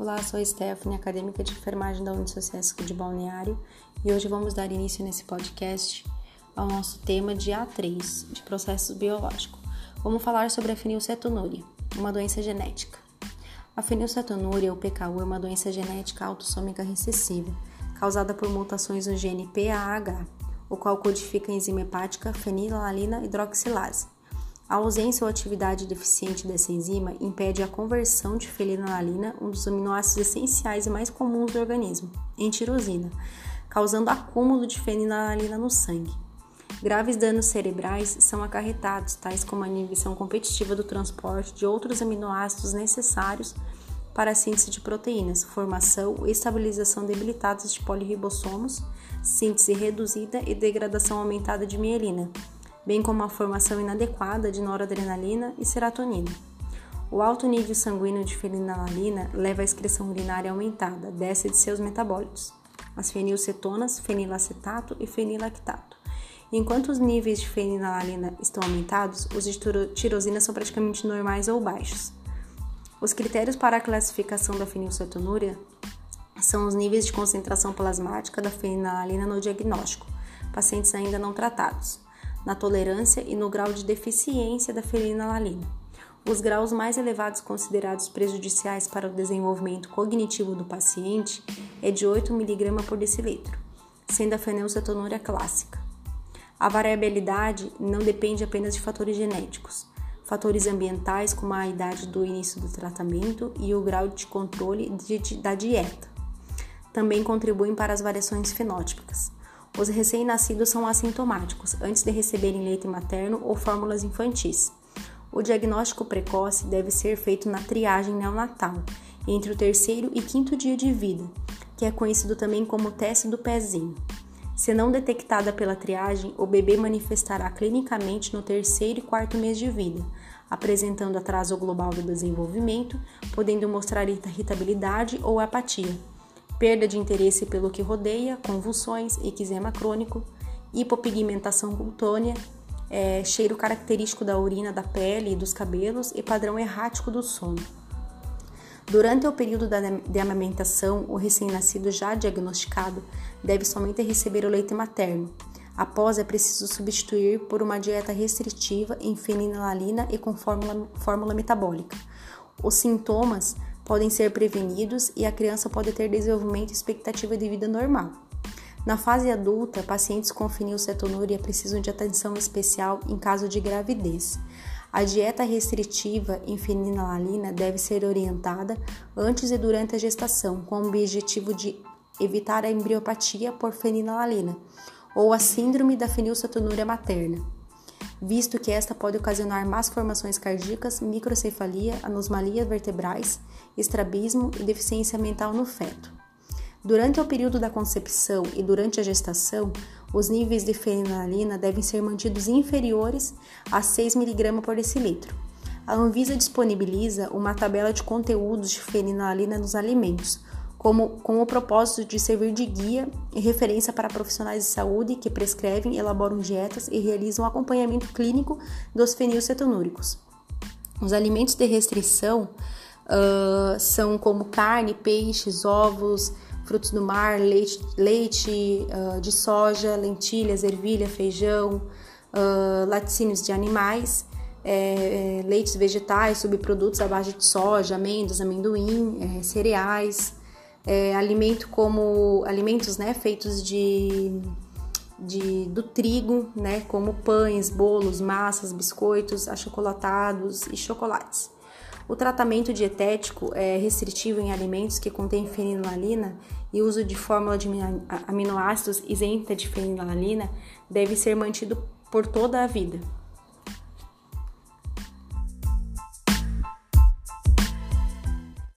Olá, sou a Stephanie, acadêmica de enfermagem da Unisociesc de Balneário, e hoje vamos dar início nesse podcast ao nosso tema de A3, de processos biológicos. Vamos falar sobre a fenilcetonúria, uma doença genética. A fenilcetonúria, ou PKU, é uma doença genética autossômica recessiva, causada por mutações no gene PAH, o qual codifica a enzima hepática fenilalanina hidroxilase. A ausência ou atividade deficiente dessa enzima impede a conversão de fenilalanina, um dos aminoácidos essenciais e mais comuns do organismo, em tirosina, causando acúmulo de fenilalanina no sangue. Graves danos cerebrais são acarretados, tais como a inibição competitiva do transporte de outros aminoácidos necessários para a síntese de proteínas, formação e estabilização debilitadas de poliribossomos, síntese reduzida e degradação aumentada de mielina, bem como a formação inadequada de noradrenalina e serotonina. O alto nível sanguíneo de fenilalanina leva à excreção urinária aumentada dessa de seus metabólitos, as fenilcetonas, fenilacetato e fenilactato. Enquanto os níveis de fenilalanina estão aumentados, os de tirosina são praticamente normais ou baixos. Os critérios para a classificação da fenilcetonúria são os níveis de concentração plasmática da fenilalanina no diagnóstico, pacientes ainda não tratados na tolerância e no grau de deficiência da fenilalanina. Os graus mais elevados considerados prejudiciais para o desenvolvimento cognitivo do paciente é de 8 mg por decilitro, sendo a fenilcetonúria clássica. A variabilidade não depende apenas de fatores genéticos. Fatores ambientais, como a idade do início do tratamento e o grau de controle de, da dieta, também contribuem para as variações fenótipicas. Os recém-nascidos são assintomáticos antes de receberem leite materno ou fórmulas infantis. O diagnóstico precoce deve ser feito na triagem neonatal, entre o terceiro e quinto dia de vida, que é conhecido também como teste do pezinho. Se não detectada pela triagem, o bebê manifestará clinicamente no terceiro e quarto mês de vida, apresentando atraso global do desenvolvimento, podendo mostrar irritabilidade ou apatia perda de interesse pelo que rodeia, convulsões, eczema crônico, hipopigmentação cutânea, é, cheiro característico da urina, da pele e dos cabelos e padrão errático do sono. Durante o período de amamentação, o recém-nascido já diagnosticado deve somente receber o leite materno. Após, é preciso substituir por uma dieta restritiva em fenilalanina e com fórmula, fórmula metabólica. Os sintomas podem ser prevenidos e a criança pode ter desenvolvimento e expectativa de vida normal. Na fase adulta, pacientes com fenilcetonúria precisam de atenção especial em caso de gravidez. A dieta restritiva em fenilalanina deve ser orientada antes e durante a gestação, com o objetivo de evitar a embriopatia por fenilalanina ou a síndrome da fenilcetonúria materna visto que esta pode ocasionar más formações cardíacas, microcefalia, anosmalia vertebrais, estrabismo e deficiência mental no feto. Durante o período da concepção e durante a gestação, os níveis de fenilalina devem ser mantidos inferiores a 6 mg por decilitro. A Anvisa disponibiliza uma tabela de conteúdos de fenilalina nos alimentos, como, com o propósito de servir de guia e referência para profissionais de saúde que prescrevem, elaboram dietas e realizam acompanhamento clínico dos fenilcetonúricos. Os alimentos de restrição uh, são como carne, peixes, ovos, frutos do mar, leite, leite uh, de soja, lentilhas, ervilha, feijão, uh, laticínios de animais, é, leites vegetais, subprodutos à base de soja, amêndoas, amendoim, é, cereais, é, alimento como alimentos né, feitos de, de, do trigo, né, como pães, bolos, massas, biscoitos, achocolatados e chocolates. O tratamento dietético é restritivo em alimentos que contêm fenilalina e uso de fórmula de aminoácidos isenta de fenilalina deve ser mantido por toda a vida.